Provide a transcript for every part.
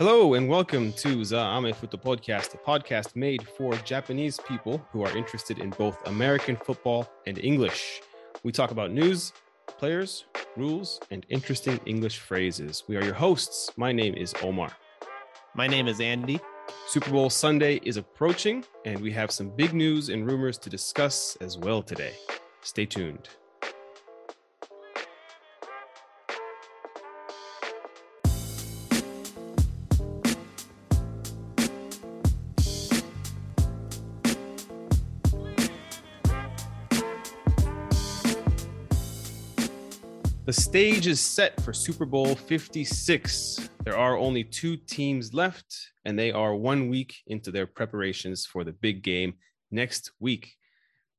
Hello and welcome to the Amefuto Podcast, a podcast made for Japanese people who are interested in both American football and English. We talk about news, players, rules, and interesting English phrases. We are your hosts. My name is Omar. My name is Andy. Super Bowl Sunday is approaching, and we have some big news and rumors to discuss as well today. Stay tuned. Stage is set for Super Bowl 56. There are only two teams left, and they are one week into their preparations for the big game next week.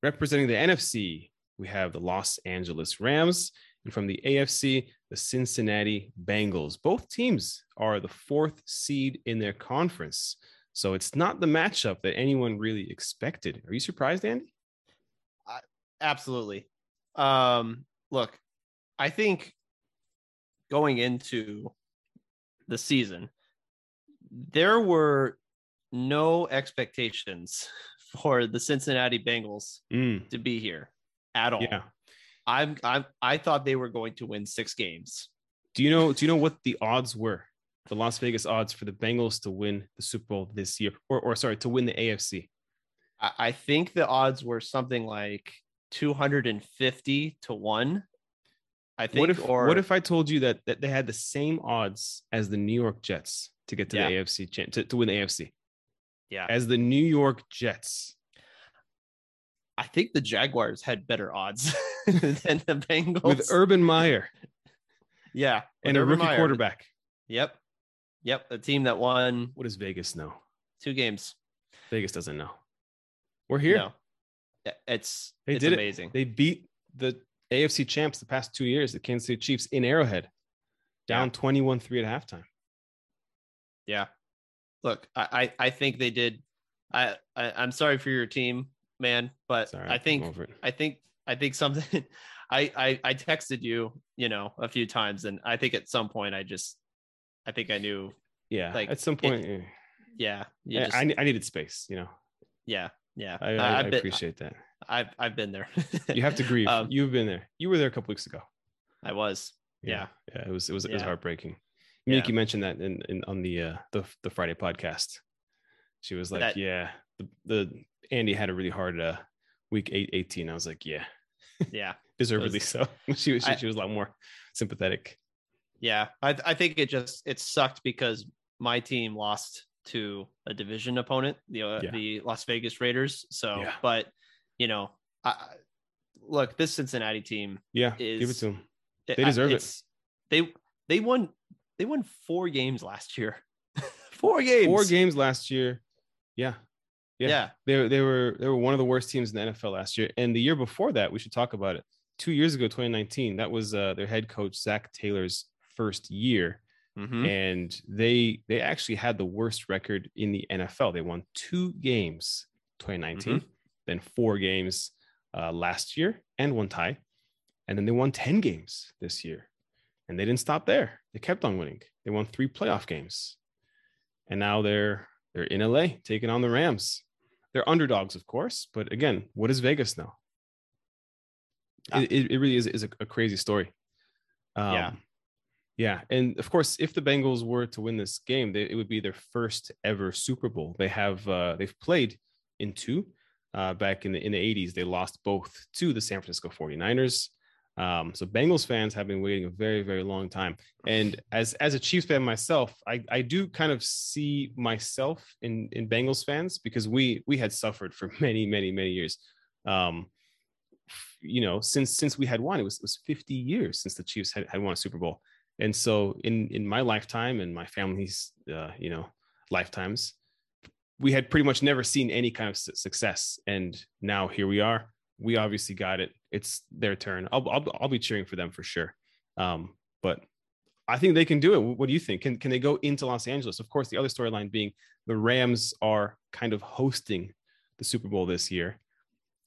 Representing the NFC, we have the Los Angeles Rams, and from the AFC, the Cincinnati Bengals. Both teams are the fourth seed in their conference. So it's not the matchup that anyone really expected. Are you surprised, Andy? Uh, absolutely. Um, look, I think going into the season, there were no expectations for the Cincinnati Bengals Mm, to be here at all. yeah. I'm I'm I thought they were going to win six games. Do you know? Do you know what the odds were? The Las Vegas odds for the Bengals to win the Super Bowl this year, or, or sorry, to win the AFC. I, I think the odds were something like 250 to one. I think What if or what if I told you that that they had the same odds as the New York Jets to get to Yeah. the AFC to, to win the AFC yeah, as the New York Jets? I think the Jaguars had better odds than the Bengals. with Urban Meyer yeah, and with a rookie Meyer. quarterback. Yep, yep, a team that won What does Vegas know? two games. Vegas doesn't know. We're here. No. It's They it's did amazing. it. They beat the AFC champs the past two years, the Kansas City Chiefs in Arrowhead, down Yeah. 21-3 at halftime. yeah. Look, I, I I think they did. I, I I'm sorry for your team, man, but Sorry, I think it. I think I think something. I, I I texted you, you know, a few times, and I think at some point I just, I think I knew. Yeah, like, at some point, eh, Yeah, I, just, I, I needed space. You know, yeah, yeah. I, I, I been, appreciate that. I've I've been there. You have to grieve. Um, You've been there. You were there a couple weeks ago. I was. Yeah. yeah. It was it was it was heartbreaking. Yeah. Miki mentioned that in, in on the uh the the Friday podcast. She was like, That- "Yeah, the the Andy had a really hard uh week eight eighteen. I was like, "Yeah, Yeah, deservedly was- so." She was she, I- she was a lot more sympathetic. yeah. I I think it just it sucked because my team lost to a division opponent, the uh, Yeah. the Las Vegas Raiders. So, Yeah. but you know, I, I- look, this Cincinnati team, Yeah, give it to them. They I- deserve it. They they won they won four games last year. four games. Four games last year. Yeah. Yeah. Yeah. They they were they were one of the worst teams in the NFL last year. And the year before that, we should talk about it. Two years ago, 2019, that was uh, their head coach Zac Taylor's first year. Mhm. and they they actually had the worst record in the NFL. They won two games 2019, Mm-hmm. then four games uh, last year, and one tie, and then they won 10 games this year, and they didn't stop there. They kept on winning. They won three playoff games, and now they're they're in LA taking on the Rams. They're underdogs, of course, but again, what does Vegas know? Uh, It, it, it really is, is a, a crazy story. Um, Yeah. Yeah, and of course, if the Bengals were to win this game, they, it would be their first ever Super Bowl. They have uh, they've played in two. Uh, back in the in the 80s, they lost both to the San Francisco 49ers. Um, so Bengals fans have been waiting a very very long time. And as as a Chiefs fan myself, I I do kind of see myself in in Bengals fans because we we had suffered for many many many years. Um, you know, since since we had won, it was it was 50 years since the Chiefs had, had won a Super Bowl. And so in in my lifetime and my family's uh, you know lifetimes, we had pretty much never seen any kind of success. And now here we are. We obviously got it. It's their turn. I'll I'll, I'll be cheering for them for sure. Um, but I think they can do it. What do you think? Can can they go into Los Angeles? Of course, the other storyline being the Rams are kind of hosting the Super Bowl this year,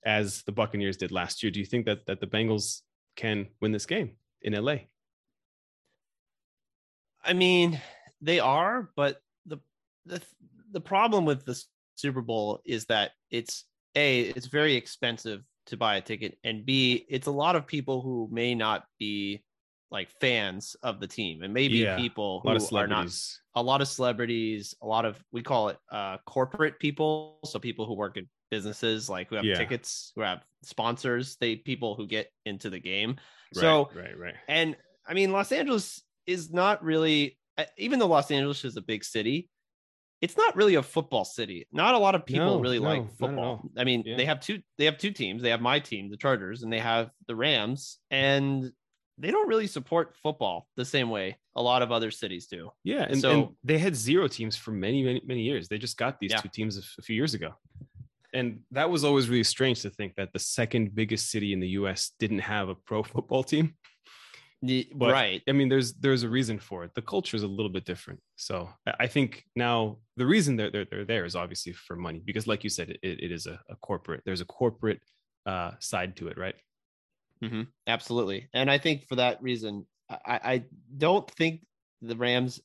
as the Buccaneers did last year. Do you think that that the Bengals can win this game in LA? I mean, they are, but the the the problem with the Super Bowl is that it's a it's very expensive to buy a ticket, and b it's a lot of people who may not be like fans of the team, and maybe Yeah, people A lot of who are not a lot of celebrities, a lot of we call it uh corporate people, so people who work in businesses like who have Yeah. tickets, who have sponsors, they people who get into the game. Right, So right, right. and I mean Los Angeles is not really uh, even though Los Angeles is a big city, it's not really a football city. Not a lot of people No, really no, like football. I mean, Yeah. they have two they have two teams. They have my team, the Chargers, and they have the Rams and they don't really support football the same way a lot of other cities do. Yeah, and, So- and they had zero teams for many, many, many years. They just got these Yeah. two teams a, few years ago, and that was always really strange to think that the second biggest city in the U.S. didn't have a pro football team. Right. I mean, there's there's a reason for it. The culture is a little bit different. So I- think now the reason they're they're, they're there is obviously for money because, like you said, it, it is a, a corporate. There's a corporate uh, side to it, right? Mm-hmm. Absolutely. And I think for that reason, I, I don't think the Rams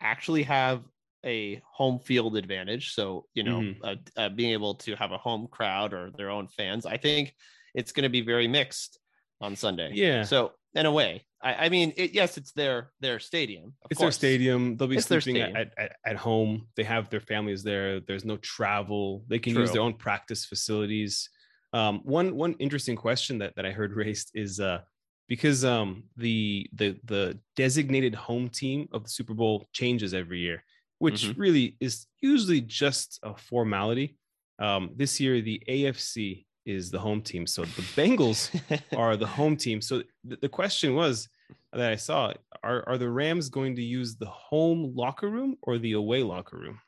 actually have a home field advantage. So, you know, Mhm. uh, uh, being able to have a home crowd or their own fans, I think it's going to be very mixed on Sunday. Yeah. So, in a way, I, I mean, it, yes, it's their their stadium. of it's course. their stadium. They'll be It's sleeping at, at, at home. They have their families there. There's no travel. They can use their own practice facilities. Um, one one interesting question that, that I heard raised is uh, because um, the the the designated home team of the Super Bowl changes every year, which Mhm. really is usually just a formality. Um, this year, the AFC is the home team, so the Bengals are the home team. So th- the question was that I saw are are the Rams going to use the home locker room or the away locker room?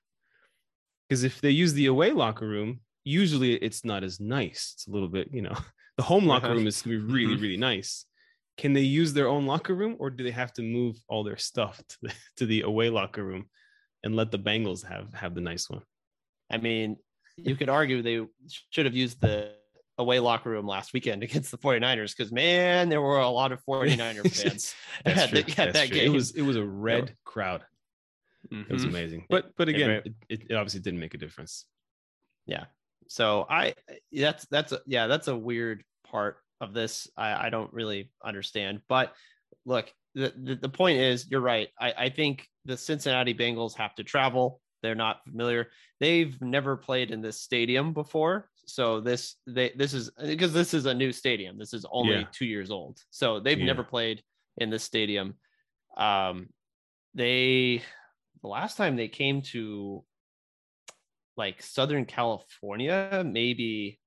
Because if they use the away locker room, usually it's not as nice. It's a little bit, you know, the home locker Uh-huh. room is going to be really, Mhm. really nice. Can they use their own locker room or do they have to move all their stuff to the, to the away locker room and let the Bengals have have the nice one? I mean, you could argue they should have used the away locker room last weekend against the 49ers because man, there were a lot of 49er fans at, the, at that true. game. It was it was a red crowd. It was Mhm. amazing. But but again, it, it, it obviously didn't make a difference. yeah. So I that's that's a, yeah that's a weird part of this. I I don't really understand. But look, the the, the point is, you're right. I I think the Cincinnati Bengals have to travel. They're not familiar. They've never played in this stadium before. So this they this is because this is a new stadium. This is only Yeah. two years old. So they've Yeah. never played in this stadium. Um, they the last time they came to like Southern California, maybe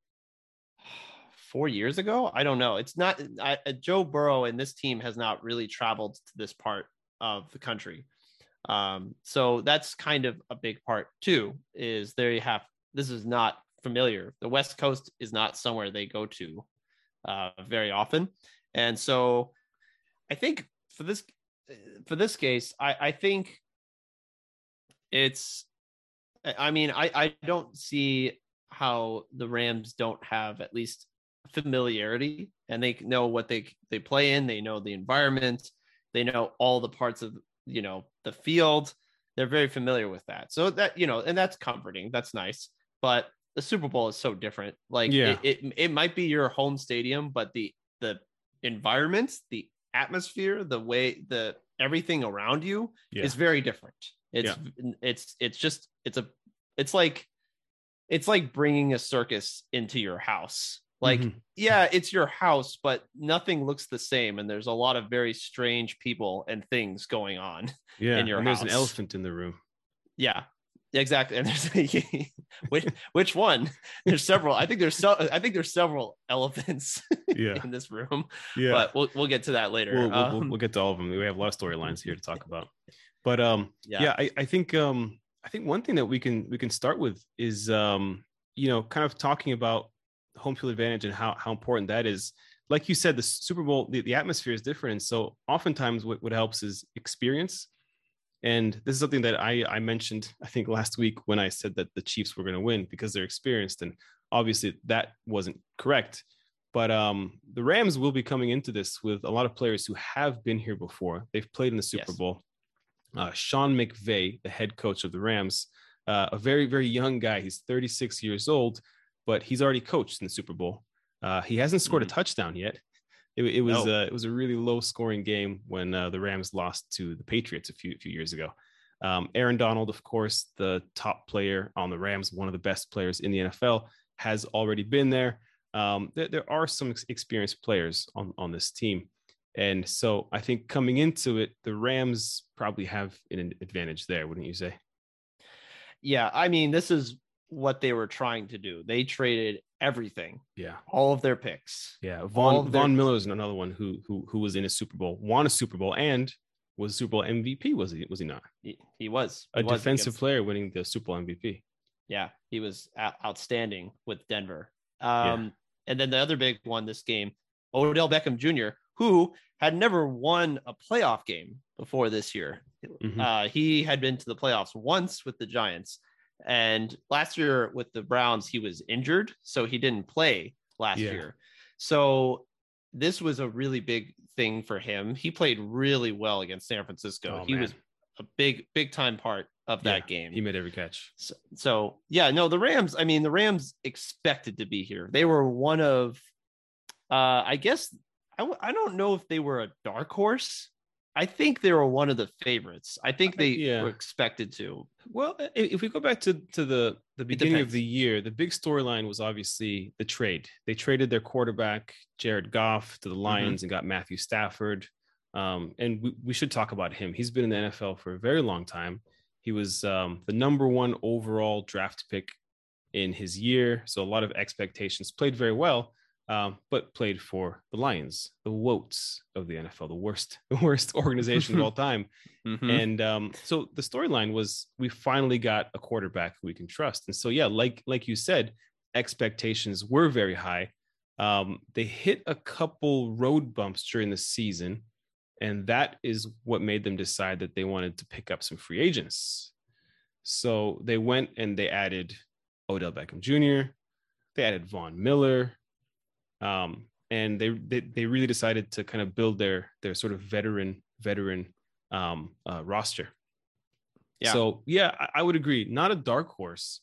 four years ago. I don't know. It's not I, uh, Joe Burrow and this team has not really traveled to this part of the country. Um, so that's kind of a big part too. Is there you have this is not familiar. The West Coast is not somewhere they go to uh, very often, and so I think for this for this case, I, I think it's I mean, I, I don't see how the Rams don't have at least familiarity and they know what they they play in, they know the environment, they know all the parts of you know the field. They're very familiar with that. So that you know, and that's comforting. That's nice. But the Super Bowl is so different. Like Yeah. it, it it might be your home stadium, but the the environment, the atmosphere, the way the everything around you Yeah. is very different. It's it's it's just it's a it's like it's like bringing a circus into your house. Like Mhm. yeah, it's your house, but nothing looks the same and there's a lot of very strange people and things going on. yeah, in your and there's an elephant in the room. Yeah. Exactly. And there's which which one? There's several. I think there's so I think there's several elephants Yeah, in this room, yeah. but we'll we'll get to that later. we'll, we'll, we'll, Um, we'll get to all of them. We have a lot of storylines here to talk about. But um, yeah. yeah, I, I think um, I think one thing that we can we can start with is um, you know, kind of talking about home field advantage and how how important that is. Like you said, the Super Bowl, the, the atmosphere is different. And so oftentimes what, what helps is experience. And this is something that I, I mentioned, I think last week when I said that the Chiefs were going to win because they're experienced. And obviously that wasn't correct. But um, the Rams will be coming into this with a lot of players who have been here before. They've played in the Super Yes. Bowl. uh, Sean McVay, the head coach of the Rams, uh, a very very young guy. He's 36 years old, but he's already coached in the Super Bowl. Uh, he hasn't scored mm-hmm. a touchdown yet. It, it was no. uh, it was a really low scoring game when uh, the Rams lost to the Patriots a few few years ago. Um, Aaron Donald, of course, the top player on the Rams, one of the best players in the NFL, has already been there. Um, there, there, are some experienced players on, on this team. And so I think coming into it, the Rams probably have an advantage there, wouldn't you say? Yeah. I mean, this is what they were trying to do. They traded everything. Yeah. All of their picks. Yeah. Von Von their... Miller is another one who who who was in a Super Bowl, won a Super Bowl, and was Super Bowl MVP. Was he? Was he not? He, he was he a was defensive against... player winning the Super Bowl MVP. Yeah, he was outstanding with Denver. Um, yeah. And then the other big one this game, Odell Beckham Jr., who had never won a playoff game before this year. Mm-hmm. Uh, he had been to the playoffs once with the Giants, and last year with the Browns, he was injured, so he didn't play last yeah. year. So this was a really big thing for him. He played really well against San Francisco. Oh, he man. was a big, big time part of that yeah, game. He made every catch. So, so, yeah, no, the Rams. I mean, the Rams expected to be here. They were one of, uh, I guess, I, I don't know if they were a dark horse. I think they were one of the favorites. I think they yeah. were expected to. Well, if we go back to to the the beginning of the year, the big storyline was obviously the trade. They traded their quarterback Jared Goff to the mm-hmm. Lions mm-hmm. and got Matthew Stafford. Um, and we, we should talk about him. He's been in the NFL for a very long time. He was um, the number one overall draft pick in his year, so a lot of expectations. Played very well, um, but played for the Lions, the Woats of the NFL, the worst, the worst organization of all time. Mm-hmm. And um, so the storyline was we finally got a quarterback we can trust. And so yeah, like like you said, expectations were very high. Um, they hit a couple road bumps during the season, and that is what made them decide that they wanted to pick up some free agents. So they went and they added Odell Beckham Jr. They added Von Miller um, and they, they they really decided to kind of build their their sort of veteran veteran um, uh, roster. Yeah. So yeah, I, I, would agree. Not a dark horse,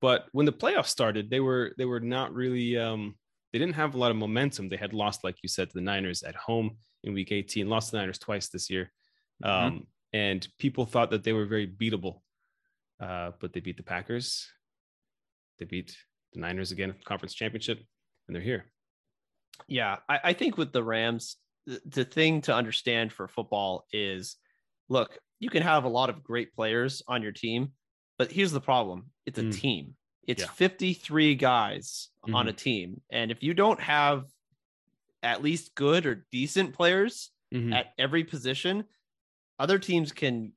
but when the playoffs started, they were they were not really um, they didn't have a lot of momentum. They had lost, like you said, to the Niners at home in Week 18. Lost the Niners twice this year, mm-hmm. um, and people thought that they were very beatable. Uh, but they beat the Packers. They beat the Niners again, conference championship, and they're here. Yeah, I, I think with the Rams, the, the thing to understand for football is look, you can have a lot of great players on your team, but here's the problem it's a mm. team. It's yeah. 53 guys mm-hmm. on a team. And if you don't have at least good or decent players mm-hmm. at every position, other teams can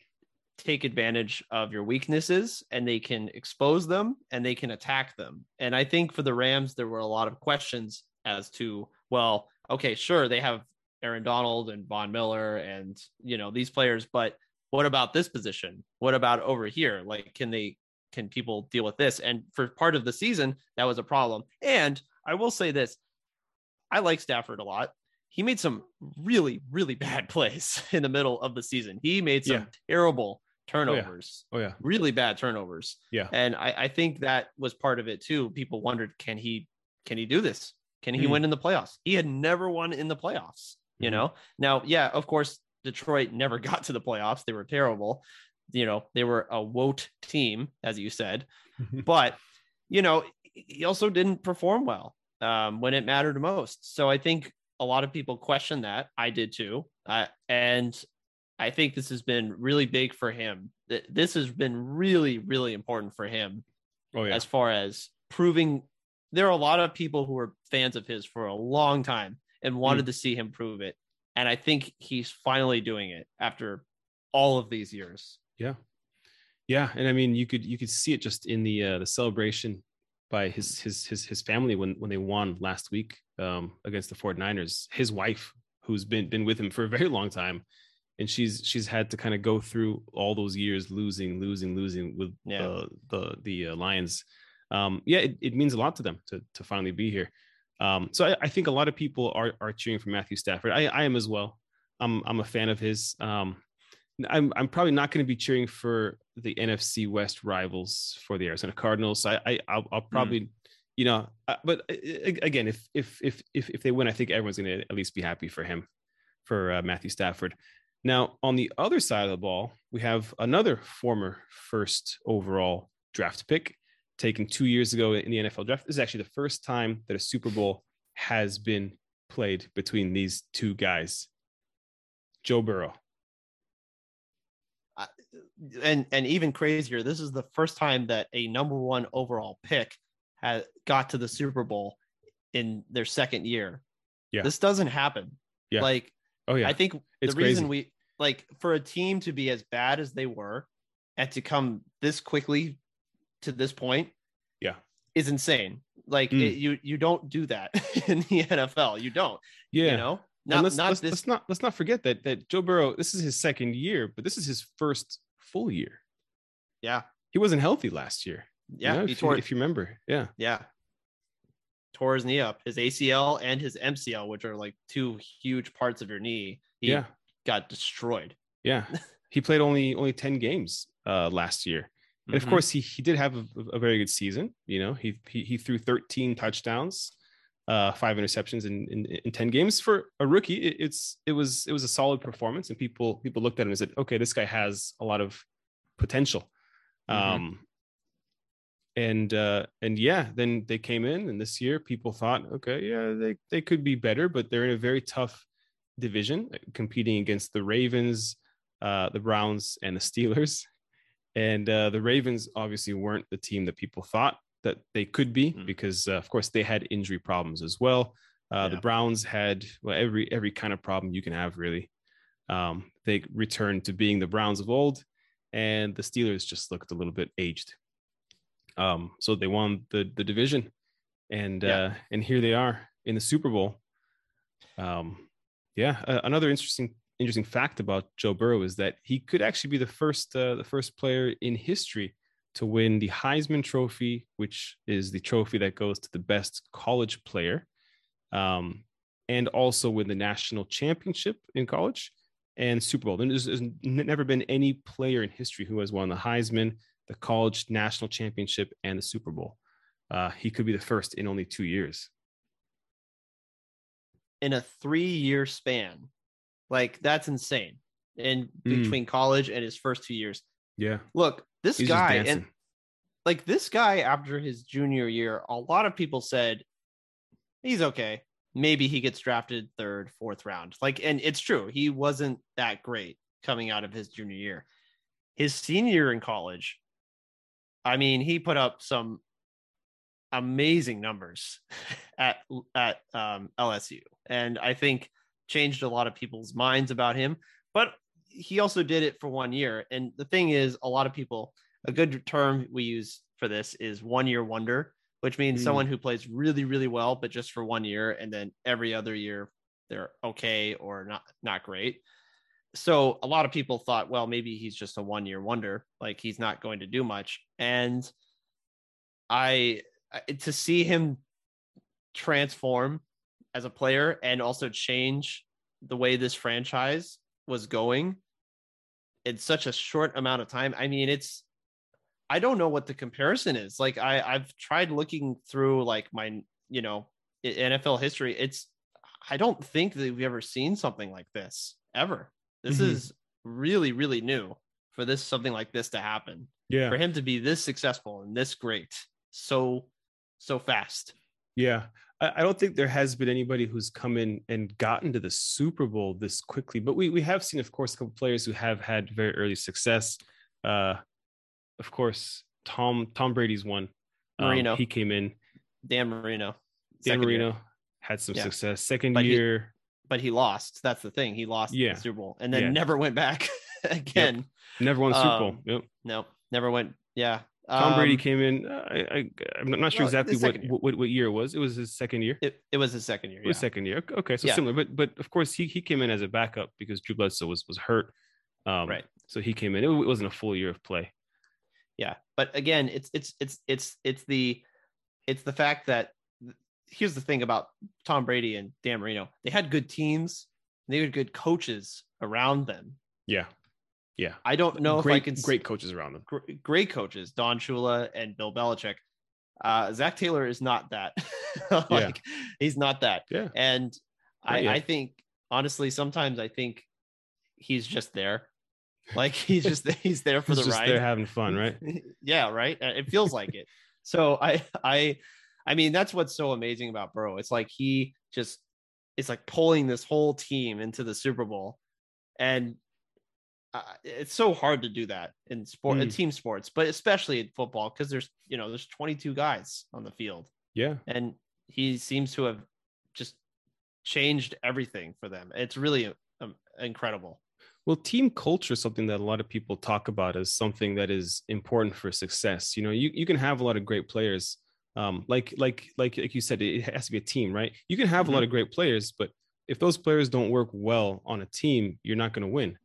take advantage of your weaknesses and they can expose them and they can attack them. And I think for the Rams, there were a lot of questions as to well, okay, sure, they have Aaron Donald and Von Miller and you know these players, but what about this position? What about over here? Like, can they can people deal with this? And for part of the season, that was a problem. And I will say this: I like Stafford a lot. He made some really, really bad plays in the middle of the season. He made some yeah. terrible turnovers. Oh yeah. oh yeah. Really bad turnovers. Yeah. And I, I think that was part of it too. People wondered, can he can he do this? Can he mm. win in the playoffs? He had never won in the playoffs, you mm. know? Now, yeah, of course, Detroit never got to the playoffs. They were terrible. You know, they were a woat team, as you said. but, you know, he also didn't perform well um, when it mattered most. So I think a lot of people question that. I did too. Uh, and I think this has been really big for him. This has been really, really important for him oh, yeah. as far as proving there are a lot of people who were fans of his for a long time and wanted mm. to see him prove it. And I think he's finally doing it after all of these years. Yeah. Yeah. And I mean, you could, you could see it just in the, uh, the celebration by his, his, his, his family when, when they won last week um, against the 49ers, his wife, who's been, been with him for a very long time. And she's, she's had to kind of go through all those years, losing, losing, losing with yeah. uh, the, the uh, Lions um, yeah, it, it, means a lot to them to, to finally be here. Um, so I, I, think a lot of people are, are cheering for Matthew Stafford. I, I am as well. I'm, I'm a fan of his. Um, I'm I'm probably not going to be cheering for the NFC West rivals for the Arizona Cardinals. I, I I'll, I'll Hmm. probably, you know, uh, but uh, again, if if if if if they win, I think everyone's going to at least be happy for him, for uh, Matthew Stafford. Now, on the other side of the ball, we have another former first overall draft pick taken two years ago in the NFL draft. This is actually the first time that a Super Bowl has been played between these two guys. Joe Burrow. and and even crazier, this is the first time that a number one overall pick had got to the Super Bowl in their second year. Yeah. This doesn't happen. Yeah. Like Oh yeah, I think It's the reason crazy. we like for a team to be as bad as they were and to come this quickly to this point Yeah. is insane. Like Mm. it, you you don't do that in the NFL. You don't. yeah. You know? And Not let's, not let's, this let's not let's not forget that that Joe Burrow. This is his second year, but this is his first full year. yeah. He wasn't healthy last year. you Yeah. know, he if, tore you, if you remember, yeah, Yeah. Tore his knee up, his ACL and his MCL, which are like two huge parts of your knee. He yeah, got destroyed. yeah. he played only only ten games uh, last year, and of Mhm. course he he did have a, a very good season. You know, he he, he threw thirteen touchdowns, uh, five interceptions in, in in ten games for a rookie. It, it's it was it was a solid performance, and people people looked at him and said, okay, this guy has a lot of potential. Mhm. Um, and uh, and yeah, then they came in, and this year people thought, okay, yeah, they they could be better, but they're in a very tough division, uh, competing against the Ravens, uh, the Browns, and the Steelers. And uh, the Ravens obviously weren't the team that people thought that they could be Mm. because, uh, of course, they had injury problems as well. Uh, The Browns had well every every kind of problem you can have, really. Um, they returned to being the Browns of old, and the Steelers just looked a little bit aged. Um, so they won the the division, and Yeah. uh, and here they are in the Super Bowl. Um, yeah, uh, another interesting interesting fact about Joe Burrow is that he could actually be the first uh, the first player in history to win the Heisman Trophy, which is the trophy that goes to the best college player, um, and also win the national championship in college and Super Bowl. There's, there's never been any player in history who has won the Heisman, the college national championship, and the Super Bowl. Uh, he could be the first in only two years. in a three year span. Like that's insane. In Mm. between college and his first two years. Yeah, Look, this he's guy and like this guy after his junior year, a lot of people said he's okay. Maybe he gets drafted third, fourth round. Like, and it's true, he wasn't that great coming out of his junior year. His senior year in college, I mean, he put up some amazing numbers at at um, LSU, and I think changed a lot of people's minds about him. But he also did it for one year. And the thing is, a lot of people a good term we use for this is one year wonder, which means Mm. someone who plays really, really well, but just for one year, and then every other year they're okay or not not great. So a lot of people thought, well, maybe he's just a one year wonder, like he's not going to do much. And I I- to see him transform as a player and also change the way this franchise was going in such a short amount of time. I mean, it's I don't know what the comparison is. Like I I've tried looking through like my you know NFL history. It's I don't think that we've ever seen something like this ever. This Mhm. is really really new for this something like this to happen. Yeah, For him to be this successful and this great so so fast. Yeah. I, don't think there has been anybody who's come in and gotten to the Super Bowl this quickly, but we, we have seen, of course, a couple players who have had very early success. Uh, of course, Tom Tom Brady's one. Um, Marino. he came in. Dan Marino. Dan second year. Marino had some Yeah. success. Second But he- year, but he lost. That's the thing. He lost Yeah. the Super Bowl and then Yeah. never went back again. never won the Super Bowl. Um, Yep. No, never went. Yeah. Tom Brady Um, came in. I, I, I'm not sure well, exactly what, year. what what year it was. It was his second year. It, it was his second year. It was second year. Okay, so Yeah. similar, but but of course he he came in as a backup because Drew Bledsoe was was hurt. Um, Right. So he came in. It, it wasn't a full year of play. Yeah. But again, it's it's it's it's it's the it's the fact that here's the thing about Tom Brady and Dan Marino. They had good teams. They had good coaches around them Yeah. Yeah, I don't know great, if I can great coaches around them. great coaches, Don Shula and Bill Belichick. Uh, Zac Taylor is not that. like he's not that. Yeah, And I, yet. I think honestly, sometimes I think he's just there. Like he's just he's there for He's the just ride. there having fun, right? yeah, right. Uh, It feels like it. So I I I mean that's what's so amazing about Burrow. It's like he just it's like pulling this whole team into the Super Bowl, and uh, it's so hard to do that in sport, in Mm. team sports, but especially in football because there's you know there's 22 guys on the field, Yeah, and he seems to have just changed everything for them. It's really um, incredible. Well, team culture is something that a lot of people talk about as something that is important for success. You know, you, you can have a lot of great players. Um, like like like like you said, it has to be a team, right? You can have a lot of great players, but if those players don't work well on a team, you're not going to win.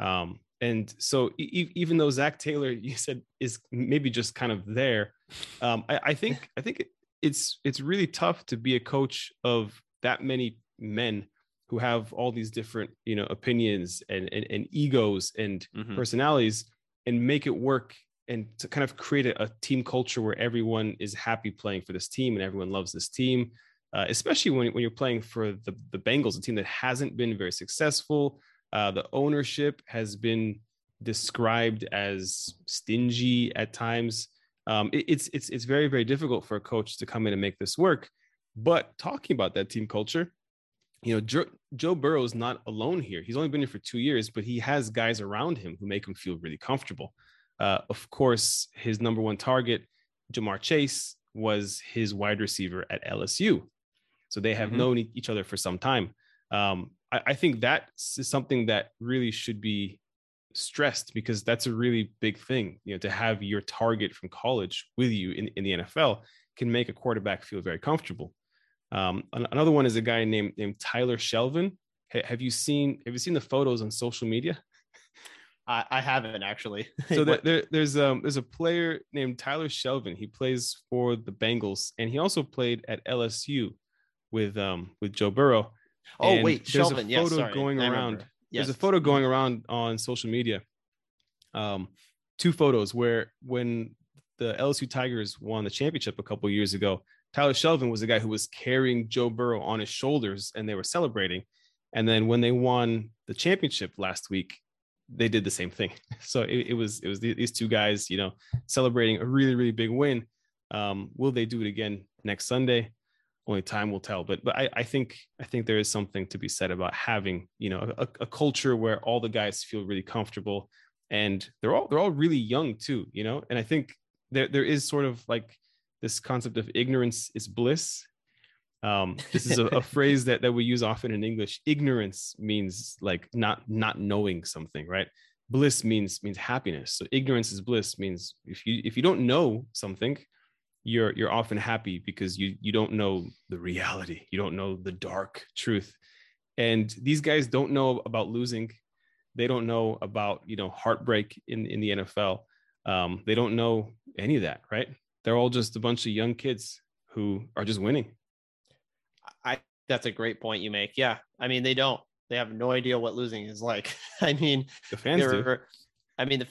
Um, and so e- even though Zac Taylor, you said, is maybe just kind of there, um, I, I think I think it's it's really tough to be a coach of that many men who have all these different you know opinions and and, and egos and Mhm. personalities and make it work and to kind of create a, a team culture where everyone is happy playing for this team and everyone loves this team uh, especially when, when you're playing for the, the bengals a team that hasn't been very successful uh, the ownership has been described as stingy at times um, it- it's it's it's very very difficult for a coach to come in and make this work but talking about that team culture you know, Joe, Joe Burrow is not alone here. He's only been here for two years, but he has guys around him who make him feel really comfortable. Uh, of course, his number one target, Ja'Marr Chase, was his wide receiver at LSU. So they have Mhm. known each other for some time. Um, I, I think that is something that really should be stressed because that's a really big thing. You know, to have your target from college with you in, in the NFL can make a quarterback feel very comfortable. Um, another one is a guy named named Tyler Shelvin. Ha- have you seen Have you seen the photos on social media? I, I haven't actually. So there, there, there's um there's a player named Tyler Shelvin. He plays for the Bengals, and he also played at LSU with um with Joe Burrow. Oh and wait, there's a Shelvin. Yes, photo sorry, going around. Yes. There's a photo going around on social media. Um, two photos where when the LSU Tigers won the championship a couple years ago, Tyler Shelvin was the guy who was carrying Joe Burrow on his shoulders, and they were celebrating. And then when they won the championship last week, they did the same thing. So it, it was it was these two guys, you know, celebrating a really really big win. Um, will they do it again next Sunday? Only time will tell. But but I, I think I think there is something to be said about having you know a, a culture where all the guys feel really comfortable, and they're all they're all really young too, you know. And I think there there is sort of like this concept of ignorance is bliss. Um, this is a, a phrase that, that we use often in English. Ignorance means like not not knowing something, right? Bliss means means happiness. So ignorance is bliss means if you if you don't know something, you're you're often happy because you you don't know the reality. You don't know the dark truth. And these guys don't know about losing. They don't know about you know heartbreak in in the NFL. Um, they don't know any of that, right? They're all just a bunch of young kids who are just winning. I that's a great point you make. Yeah. I mean, they don't. They have no idea what losing is like. I mean, The fans do. I mean, the,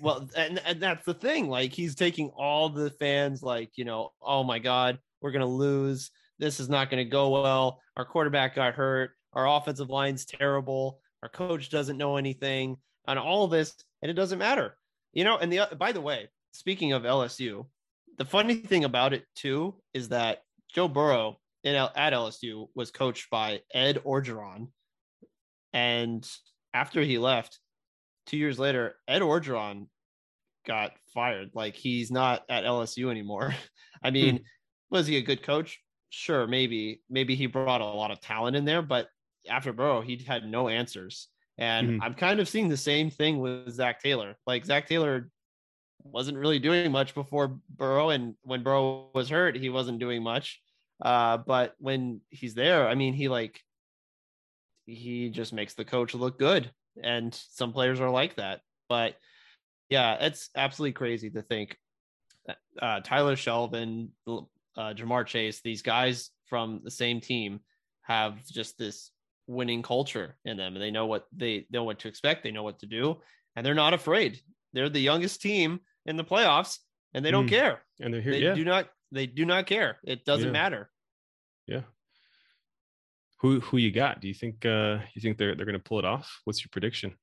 well, and, and that's the thing. Like, he's taking all the fans, like, you know, oh my God, we're to lose. This is not to go well. Our quarterback got hurt. Our offensive line's terrible. Our coach doesn't know anything on all this, and it doesn't matter. You know, and the by the way, speaking of LSU, the funny thing about it too is that Joe Burrow in at LSU was coached by Ed Orgeron, and after he left, two years later, Ed Orgeron got fired. Like he's not at LSU anymore. I mean, was he a good coach? Sure, maybe. Maybe he brought a lot of talent in there, but after Burrow, he had no answers. And Mhm. I'm kind of seeing the same thing with Zac Taylor. Like Zac Taylor wasn't really doing much before Burrow, and when Burrow was hurt, he wasn't doing much. Uh, but when he's there, I mean, he like he just makes the coach look good, and some players are like that. But yeah, it's absolutely crazy to think uh, Tyler Shelvin, uh, Ja'Marr Chase, these guys from the same team have just this winning culture in them, and they know what they know what to expect, they know what to do, and they're not afraid. They're the youngest team in the playoffs, and they don't Mm. care. And they're here. They yeah. do not. They do not care. It doesn't Yeah. matter. Yeah. Who who you got? Do you think uh you think they're they're gonna pull it off? What's your prediction?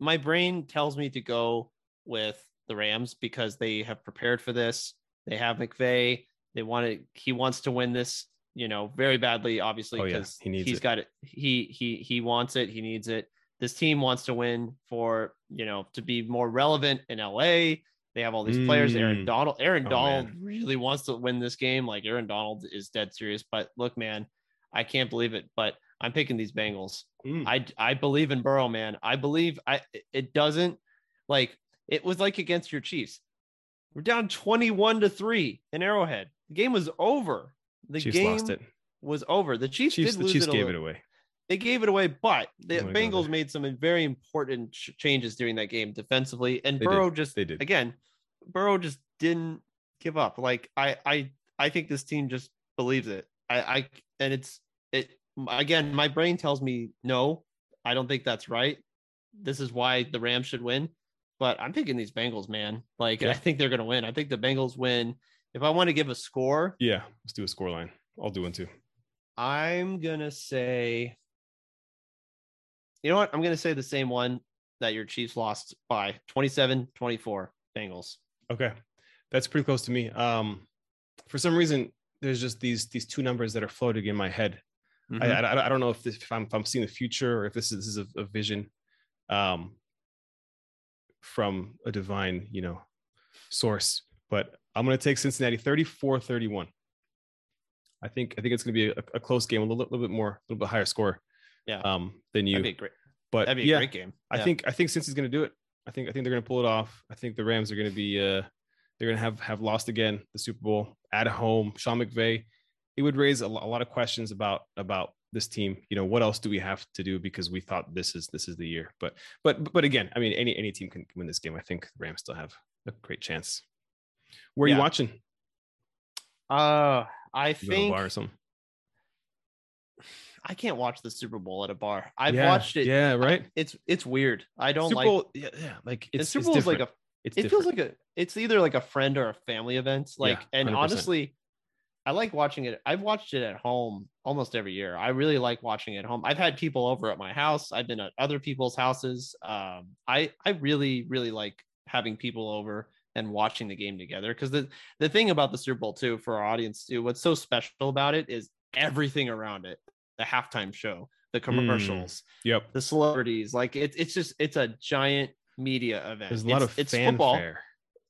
My brain tells me to go with the Rams because they have prepared for this. They have McVay. They want to. He wants to win this. You know, very badly, obviously, Oh, yeah. because He it. got it. He he he wants it. He needs it. This team wants to win for you know to be more relevant in LA. They have all these players. Aaron Mm. Donald. Aaron Oh, Donald man. really wants to win this game. Like Aaron Donald is dead serious. But look, man, I can't believe it. But I'm picking these Bengals. Mm. I I believe in Burrow, man. I believe I it doesn't like it was like against your Chiefs. We're down 21 to 3 in Arrowhead. The game was over. The Chiefs game lost it. was over. The Chiefs, Chiefs did the lose Chiefs it gave little- it away. They gave it away, but the oh go Bengals there. made some very important ch- changes during that game defensively and They did. Burrow just They did. again, Burrow just didn't give up. Like I I I think this team just believes it. I I and it's it again, my brain tells me no, I don't think that's right. This is why the Rams should win. But I'm picking these Bengals, man. Like Yeah. I think they're gonna win. I think the Bengals win. If I want to give a score, Yeah, let's do a score line. I'll do one too. I'm gonna say, you know what? I'm gonna say the same one that your Chiefs lost by 27 24 Bengals. Okay, that's pretty close to me. Um, for some reason, there's just these these two numbers that are floating in my head. I, Mhm. I I don't know if this if I'm if I'm seeing the future or if this is this is a, a vision, um, from a divine you know source. But I'm gonna take Cincinnati 34-31. I think I think it's gonna be a, a close game, a little, little bit more, a little bit higher score. Yeah. Um, than you. that'd be great. but That'd be a yeah, great game. I think I think since he's going to do it. I think I think they're going to pull it off. I think the Rams are going to be uh they're going to have have lost again the Super Bowl at home. Sean McVay. It would raise a, a lot of questions about about this team. You know, what else do we have to do because we thought this is this is the year. But but but again, I mean, any any team can win this game. I think the Rams still have a great chance. Where are Yeah. you watching? Uh, I You a think bar or something? I can't watch the Super Bowl at a bar. I've Yeah, watched it. Yeah, right. It's it's weird. I don't Super like. Bowl, yeah, yeah, like the it's, Super it's Bowl is like a it's it feels like a it's either like a friend or a family event like Yeah, and honestly i like watching it i've watched it at home almost every year i really like watching it at home i've had people over at my house i've been at other people's houses um i i really really like having people over and watching the game together because the the thing about the super bowl too for our audience too what's so special about it is everything around it the halftime show the Mm. commercials Yep. the celebrities like it's it's just it's a giant media event There's a lot it's, of it's fanfare. football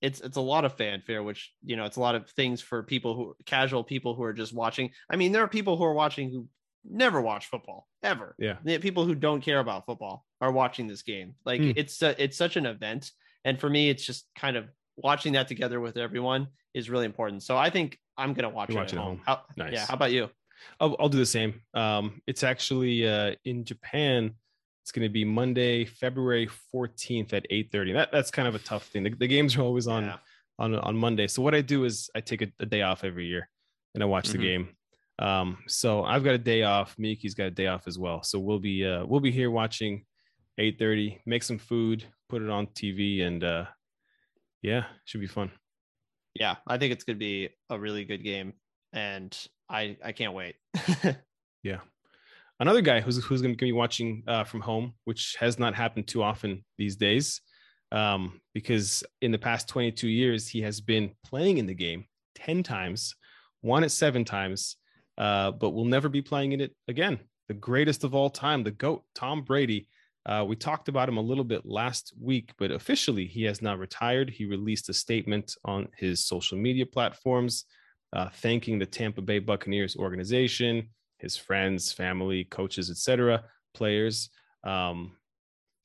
it's it's a lot of fanfare which you know it's a lot of things for people who casual people who are just watching i mean there are people who are watching who never watch football ever Yeah. the people who don't care about football are watching this game like Hmm. it's a, it's such an event and for me it's just kind of watching that together with everyone is really important so i think i'm gonna watch it at watching at home, home. How, Nice. yeah how about you I'll, I'll do the same. Um, it's actually uh, in Japan. It's going to be Monday, February 14th at 8:30. That that's kind of a tough thing. The, the games are always on Yeah. on on Monday. So what I do is I take a, a day off every year and I watch Mhm. the game. Um, so I've got a day off. Miki's got a day off as well. So we'll be uh, we'll be here watching 8:30. Make some food, put it on TV, and uh, yeah, should be fun. yeah i think it's gonna be a really good game and i i can't wait Yeah. Another guy who's who's going to be watching uh, from home, which has not happened too often these days, um, because in the past 22 years he has been playing in the game 10 times, won it seven times, uh, but will never be playing in it again. The greatest of all time, the goat, Tom Brady. Uh, we talked about him a little bit last week, but officially he has now retired. He released a statement on his social media platforms, uh, thanking the Tampa Bay Buccaneers organization his friends, family, coaches, etc., players, um,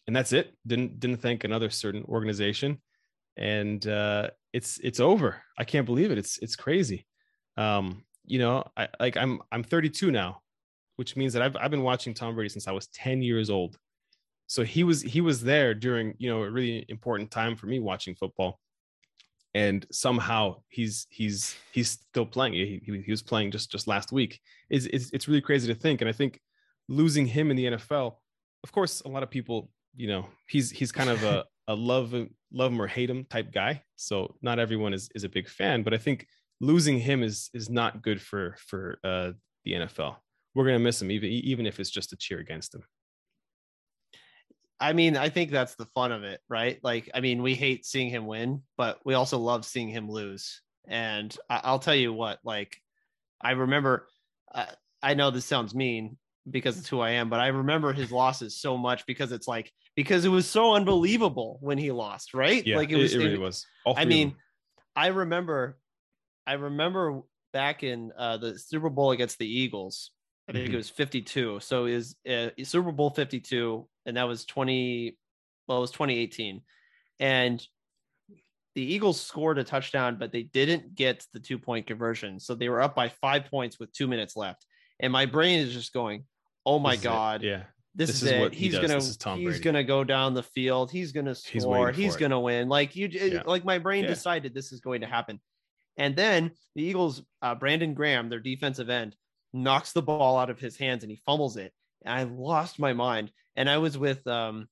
and that's it. Didn't didn't thank another certain organization, and uh, it's it's over. I can't believe it. It's it's crazy. Um, you know, I like I'm I'm 32 now, which means that I've I've been watching Tom Brady since I was 10 years old. So he was he was there during you know a really important time for me watching football, and somehow he's he's he's still playing. He, he, he was playing just just last week. Is it's, it's really crazy to think, and I think losing him in the NFL of course, a lot of people, you know, he's he's kind of a a love love him or hate him type guy. So not everyone is is a big fan, but I think losing him is is not good for for uh, the NFL. We're gonna miss him, even even if it's just a cheer against him. I mean, I think that's the fun of it, right? Like, I mean, we hate seeing him win, but we also love seeing him lose. And I- will tell you what, like, I remember, uh, I know this sounds mean because it's who I am, but I remember his losses so much because it's like, because it was so unbelievable when he lost, right? Yeah, like it was, it, it really was. I mean, I remember, I remember back in uh, the Super Bowl against the Eagles, I think mm-hmm. it was 52. So is uh, Super Bowl 52, and that was 20. Well, it was 2018, and the Eagles scored a touchdown, but they didn't get the two point conversion. So they were up by five points with two minutes left, and my brain is just going, "Oh my god, it. yeah." This, this is, is, it. He's he gonna he's Brady. gonna go down the field. He's gonna score. He's, he's gonna win. Like you, yeah. like my brain yeah. decided this is going to happen. And then the Eagles, uh, Brandon Graham, their defensive end, knocks the ball out of his hands and he fumbles it. And I lost my mind. And I was with um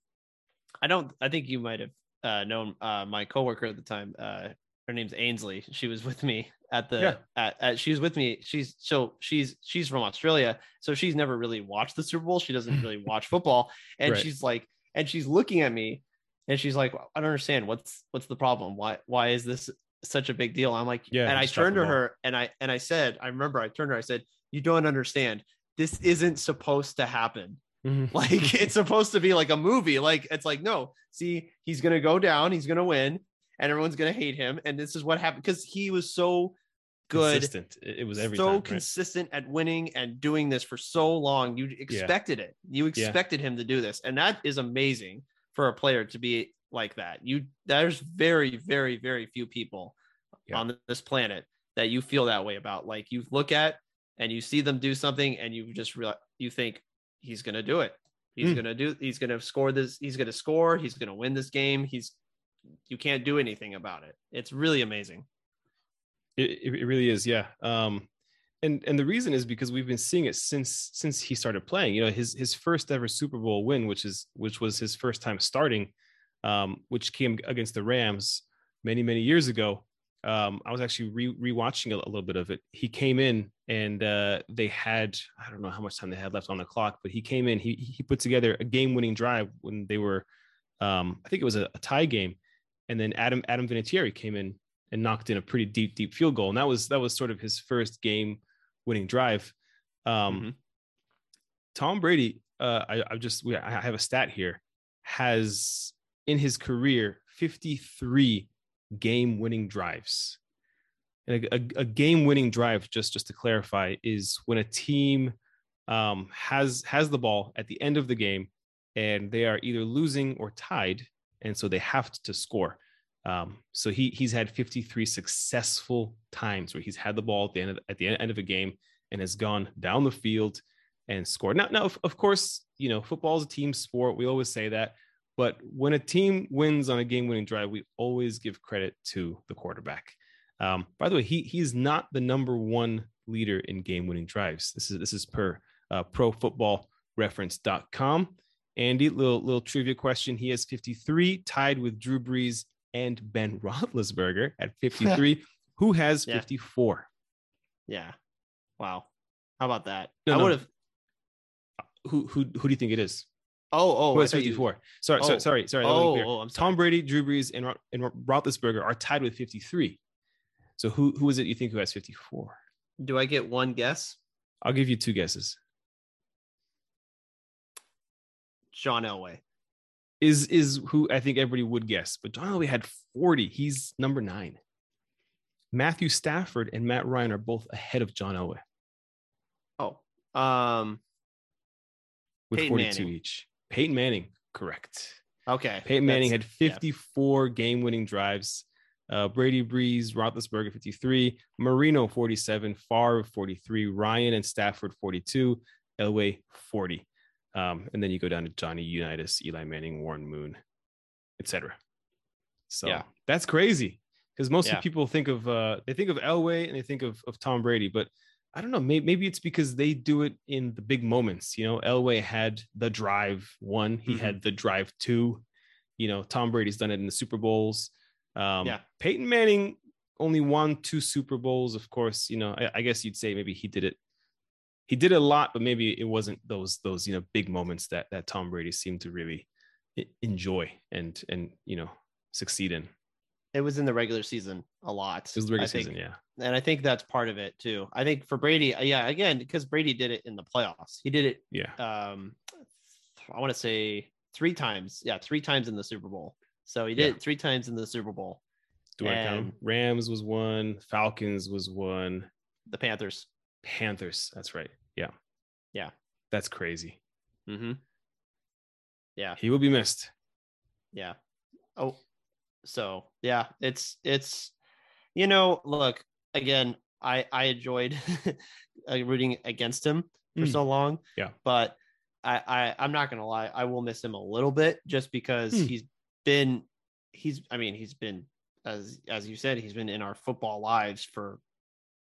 I don't I think you might have uh known uh my coworker at the time. Uh her name's Ainsley. She was with me at the yeah. at, at she was with me. She's so she's she's from Australia. So she's never really watched the Super Bowl. She doesn't really watch football. And right. she's like and she's looking at me and she's like, I don't understand. What's what's the problem? Why why is this such a big deal? I'm like, yeah. And I turned to her and I and I said, I remember I turned to her, I said, you don't understand. This isn't supposed to happen. Mm-hmm. Like it's supposed to be like a movie. Like it's like, no, see, he's gonna go down, he's gonna win, and everyone's gonna hate him. And this is what happened because he was so good. Consistent. It was every so time, consistent at winning and doing this for so long. You expected yeah. it. You expected yeah. him to do this, and that is amazing for a player to be like that. You there's very, very, very few people yeah. on this planet that you feel that way about. Like you look at and you see them do something and you just realize you think he's going to do it. He's mm. going to do he's going to score this he's going to score, he's going to win this game. He's you can't do anything about it. It's really amazing. It, it really is, yeah. Um and and the reason is because we've been seeing it since since he started playing. You know, his his first ever Super Bowl win, which is which was his first time starting, um, which came against the Rams many many years ago um, I was actually re rewatching a, a, little bit of it. He came in and uh, they had I don't know how much time they had left on the clock, but he came in. He he put together a game winning drive when they were, um, I think it was a, a, tie game, and then Adam Adam Vinatieri came in and knocked in a pretty deep deep field goal, and that was that was sort of his first game winning drive. Um, mm-hmm. Tom Brady, uh, I, I just we, I have a stat here, has in his career 53 game winning drives. And a, a, a game winning drive, just, just to clarify, is when a team um, has has the ball at the end of the game and they are either losing or tied, and so they have to score. Um, so he he's had 53 successful times where he's had the ball at the end of, at the end of a game and has gone down the field and scored. Now, now of, of course, you know football is a team sport. We always say that, but when a team wins on a game winning drive, we always give credit to the quarterback. Um, by the way, he he's not the number one leader in game winning drives. This is this is per uh, profootballreference.com. Andy, little little trivia question. He has 53, tied with Drew Brees and Ben Roethlisberger at 53. Who has 54? Yeah. Wow. How about that? No, I would have. Who who who do you think it is? Oh, oh, who has 54? You... Sorry, oh. sorry, sorry, sorry. Oh, oh, I'm sorry. Tom Brady, Drew Brees, and, and Roethlisberger are tied with 53. So who who is it you think who has 54? Do I get one guess? I'll give you two guesses. John Elway is is who I think everybody would guess, but John Elway had 40. He's number nine. Matthew Stafford and Matt Ryan are both ahead of John Elway. Oh, um, with Peyton 42 Manning. each. Peyton Manning, correct. Okay. Peyton Manning had 54 yeah. game winning drives. Uh, Brady Brees, Roethlisberger 53, Marino 47, Favre 43, Ryan and Stafford 42, Elway 40. Um, and then you go down to Johnny Unitas, Eli Manning, Warren Moon, etc. So yeah. that's crazy because most yeah. people think of uh, they think of Elway and they think of, of Tom Brady, but I don't know. Maybe, maybe it's because they do it in the big moments. You know, Elway had the drive one, he Mhm. had the drive two. You know, Tom Brady's done it in the Super Bowls. Um, Yeah. Peyton Manning only won two Super Bowls. Of course, you know, I, I guess you'd say maybe he did it. He did a lot, but maybe it wasn't those those you know big moments that that Tom Brady seemed to really enjoy and and you know succeed in. It was in the regular season a lot. It was the regular season, yeah. and I think that's part of it too. I think for Brady, yeah, again, because Brady did it in the playoffs. He did it Yeah. um I want to say three times. Yeah, three times in the Super Bowl. So he did Yeah. it three times in the Super Bowl. Do I count? And- Rams was one, Falcons was one, The Panthers. Panthers. That's right. Yeah. Yeah. That's crazy. Mm-hmm. Yeah. He will be missed. Yeah. Oh, so yeah, it's it's you know, look again. I I enjoyed uh, rooting against him for Mm. so long. Yeah. but I, I I'm not gonna lie, I will miss him a little bit just because Mm. he's been he's I mean he's been as as you said he's been in our football lives for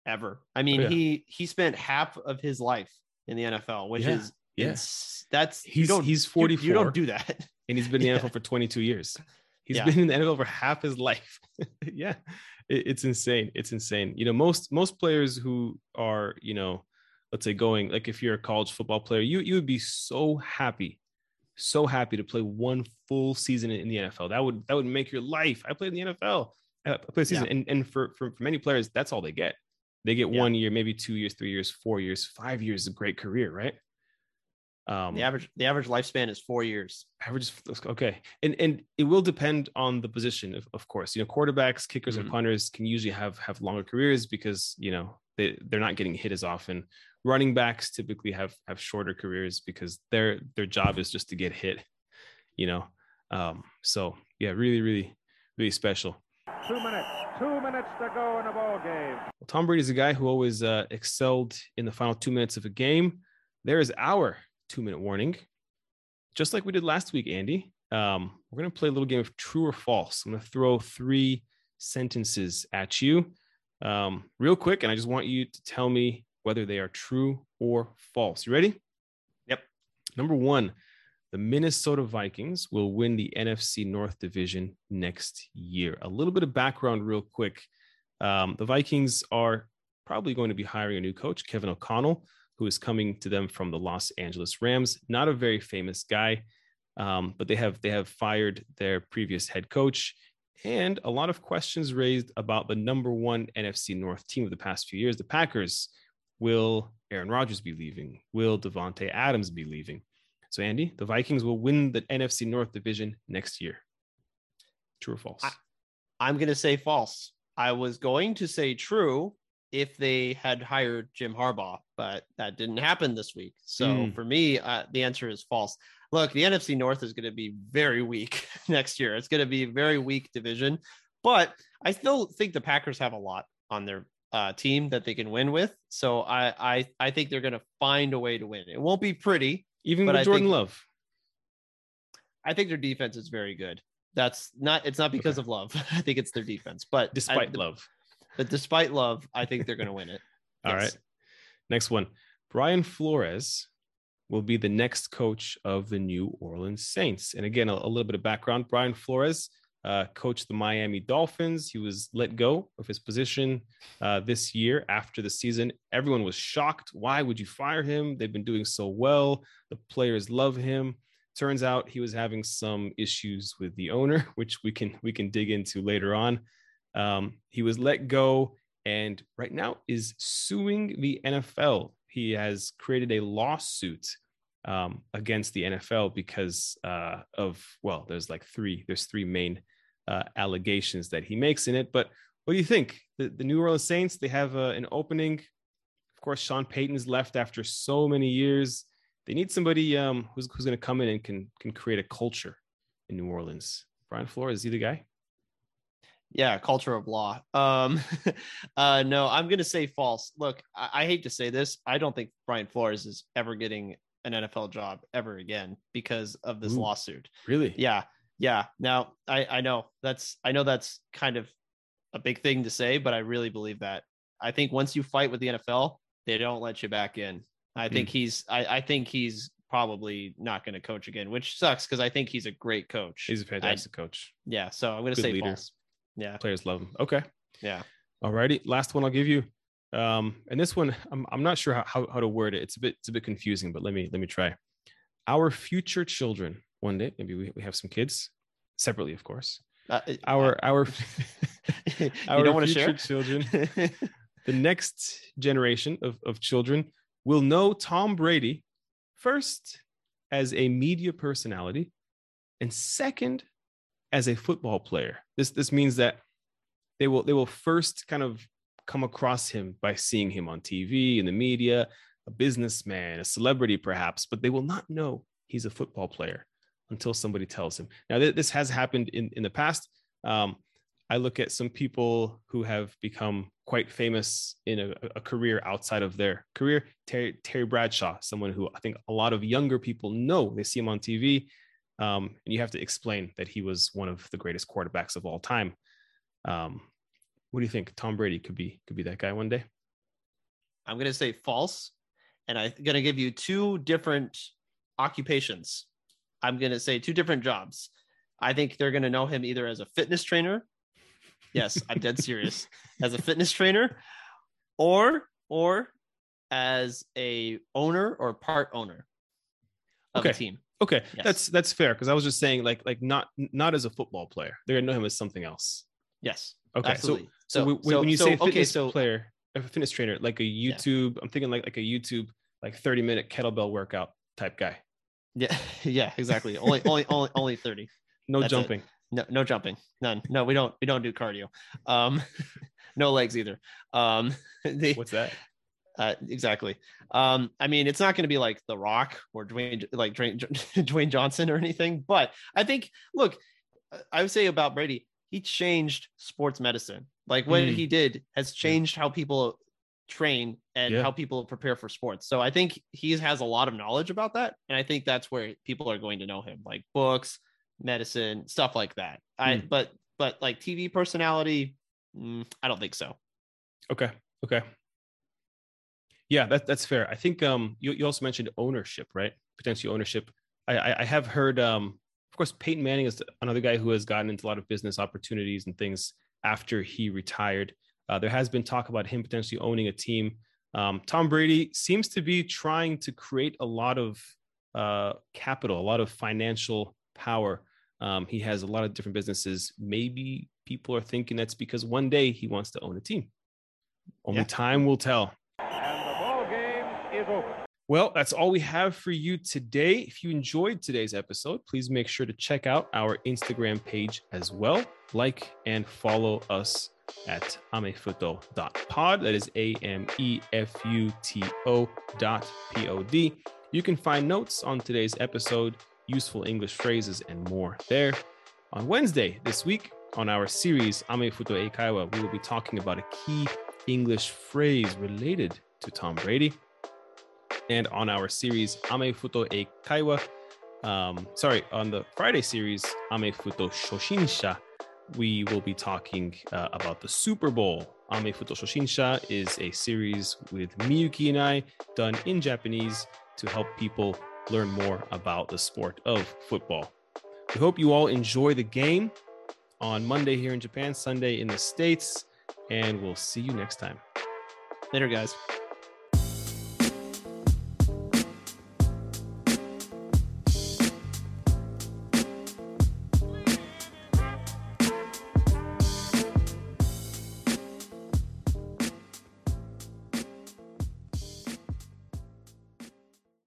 ever. I mean Oh, yeah. he he spent half of his life in the NFL, which Yeah. is Yeah. ins- that's you He's don't he's you- 44 You, don't do that. and he's been in the Yeah. NFL for 22 years. He's Yeah. been in the NFL for half his life. yeah. It- it's insane. It's insane. You know, most most players who are, you know, let's say going like if you're a college football player, you you would be so happy, so happy to play one full season in the NFL. That would that would make your life. I played in the NFL. I played a season, Yeah. and and for, for for many players, that's all they get. They get Yeah. one year, maybe two years, three years, four years, five years, a great career, right? Um, the average the average lifespan is four years. average okay and and it will depend on the position of, of course you know quarterbacks kickers and Mhm. punters can usually have have longer careers because you know they, they're not getting hit as often running backs typically have have shorter careers because their their job is just to get hit you know um so yeah really really really special Two minutes. Two minutes to go in the ball game. well, Tom Brady is a guy who always uh, excelled in the final two minutes of a game. There is our two minute warning, just like we did last week, Andy. Um, we're going to play a little game of true or false. I'm going to throw three sentences at you um, real quick, and I just want you to tell me whether they are true or false. You ready? Yep. Number one, the Minnesota Vikings will win the NFC North Division next year. A little bit of background, real quick. Um, the Vikings are probably going to be hiring a new coach, Kevin O'Connell, who is coming to them from the Los Angeles Rams. Not a very famous guy, um, but they have they have fired their previous head coach, and a lot of questions raised about the number one NFC North team of the past few years, the Packers. Will Aaron Rodgers be leaving? Will Davante Adams be leaving? So, Andy, the Vikings will win the NFC North division next year. True or false? I- I'm going to say false. I was going to say true if they had hired Jim Harbaugh, but that didn't happen this week. So Mm. for me, uh, the answer is false. Look, the NFC North is going to be very weak next year. It's going to be a very weak division, but I still think the Packers have a lot on their uh, team that they can win with. So I I I think they're going to find a way to win. It won't be pretty. Even with I Jordan think- Love. I think their defense is very good. That's not. It's not because Okay. of love. I think it's their defense. But I- Despite the- love. But despite love, I think they're going to win it. All right. Yes. Next one. Brian Flores will be the next coach of the New Orleans Saints. And again, a, a little bit of background. Brian Flores uh, coached the Miami Dolphins. He was let go of his position uh, this year after the season. Everyone was shocked. Why would you fire him? They've been doing so well. The players love him. Turns out he was having some issues with the owner, which we can we can dig into later on. Um, he was let go and right now is suing the NFL. He has created a lawsuit um, against the NFL because uh, of well, there's like three. There's three main uh, allegations that he makes in it. But what do you think? The, the New Orleans Saints they have uh, an opening. Of course, Sean Payton's left after so many years. They need somebody um, who's who's going to come in and can can create a culture in New Orleans. Brian Flores is he the guy? Yeah, culture of law. Um, uh, no, I'm going to say false. Look, I, I hate to say this. I don't think Brian Flores is ever getting an NFL job ever again because of this Ooh. lawsuit. Really? Yeah, yeah. Now I I know that's I know that's kind of a big thing to say, but I really believe that. I think once you fight with the NFL, they don't let you back in. I think he's I, I think he's probably not going to coach again, which sucks because I think he's a great coach. He's a fantastic coach. yeah, so I'm going to say leader. false. Yeah, Players love him. Okay. yeah. Alrighty. Last one I'll give you. Um, and this one I'm I'm not sure how, how, how to word it. It's a bit it's a bit confusing, but let me let me try. Our future children, one day, maybe we, we have some kids separately, of course. Uh, Our our you our don't want to future share? children, the next generation of, of children will know Tom Brady first as a media personality and second as a football player. This this means that they will they will first kind of come across him by seeing him on TV in the media, a businessman, a celebrity perhaps, but they will not know he's a football player until somebody tells him. Now th- this has happened in in the past. Um, I look at some people who have become quite famous in a, a career outside of their career. Terry, Terry Bradshaw, someone who I think a lot of younger people know. They see him on TV, um, and you have to explain that he was one of the greatest quarterbacks of all time. Um, what do you think? Tom Brady could be could be that guy one day. I'm going to say false, and I'm going to give you two different occupations. I'm going to say two different jobs. I think they're going to know him either as a fitness trainer. Yes, I'm dead serious. As a fitness trainer, or or as a owner or part owner of a Okay. team. Okay, Yes. that's that's fair because I was just saying like like not not as a football player. They're gonna know him as something else. Yes. Okay, absolutely. so, So, when, so- when you so- say okay, fitness so player, a fitness trainer, like a YouTube, I'm thinking like like a YouTube like 30 minute kettlebell workout type guy. yeah, yeah, exactly. Only, only, only, only thirty. No That's it. jumping. No, no jumping. None. No, we don't. We don't do cardio. Um, no legs either. Um, What's that? Uh, exactly. Um, I mean, it's not going to be like The Rock or Dwayne, like Dwayne, Dwayne Johnson or anything. But I think, look, I would say about Brady, he changed sports medicine. Like what Mm. he did has changed how people train and Yeah. how people prepare for sports. So I think he has a lot of knowledge about that, and I think that's where people are going to know him, like books, medicine, stuff like that. I Mm. but but like TV personality, mm, I don't think so. Okay. Okay. Yeah, that, that's fair. I think um, you, you also mentioned ownership, right? Potentially ownership. I, I, I have heard, um, of course, Peyton Manning is another guy who has gotten into a lot of business opportunities and things after he retired. Uh, there has been talk about him potentially owning a team. Um, Tom Brady seems to be trying to create a lot of uh, capital, a lot of financial power. Um, he has a lot of different businesses. Maybe people are thinking that's because one day he wants to own a team. Only Yeah. time will tell. And the ball game is over. Well, that's all we have for you today. If you enjoyed today's episode, please make sure to check out our Instagram page as well. Like and follow us at amefuto.pod. That is A M E F U T O dot P O D. You can find notes on today's episode, useful English phrases, and more there. On Wednesday this week, on our series Amefuto Eikaiwa, we will be talking about a key English phrase related to Tom Brady and on our series Ame Futo e Kaiwa. Um, sorry, on the Friday series Amefuto Shoshinsha, we will be talking uh, about the Super Bowl. Amefuto Shoshinsha is a series with Miyuki and I done in Japanese to help people learn more about the sport of football. We hope you all enjoy the game on Monday here in Japan, Sunday in the States, and we'll see you next time. Later, guys.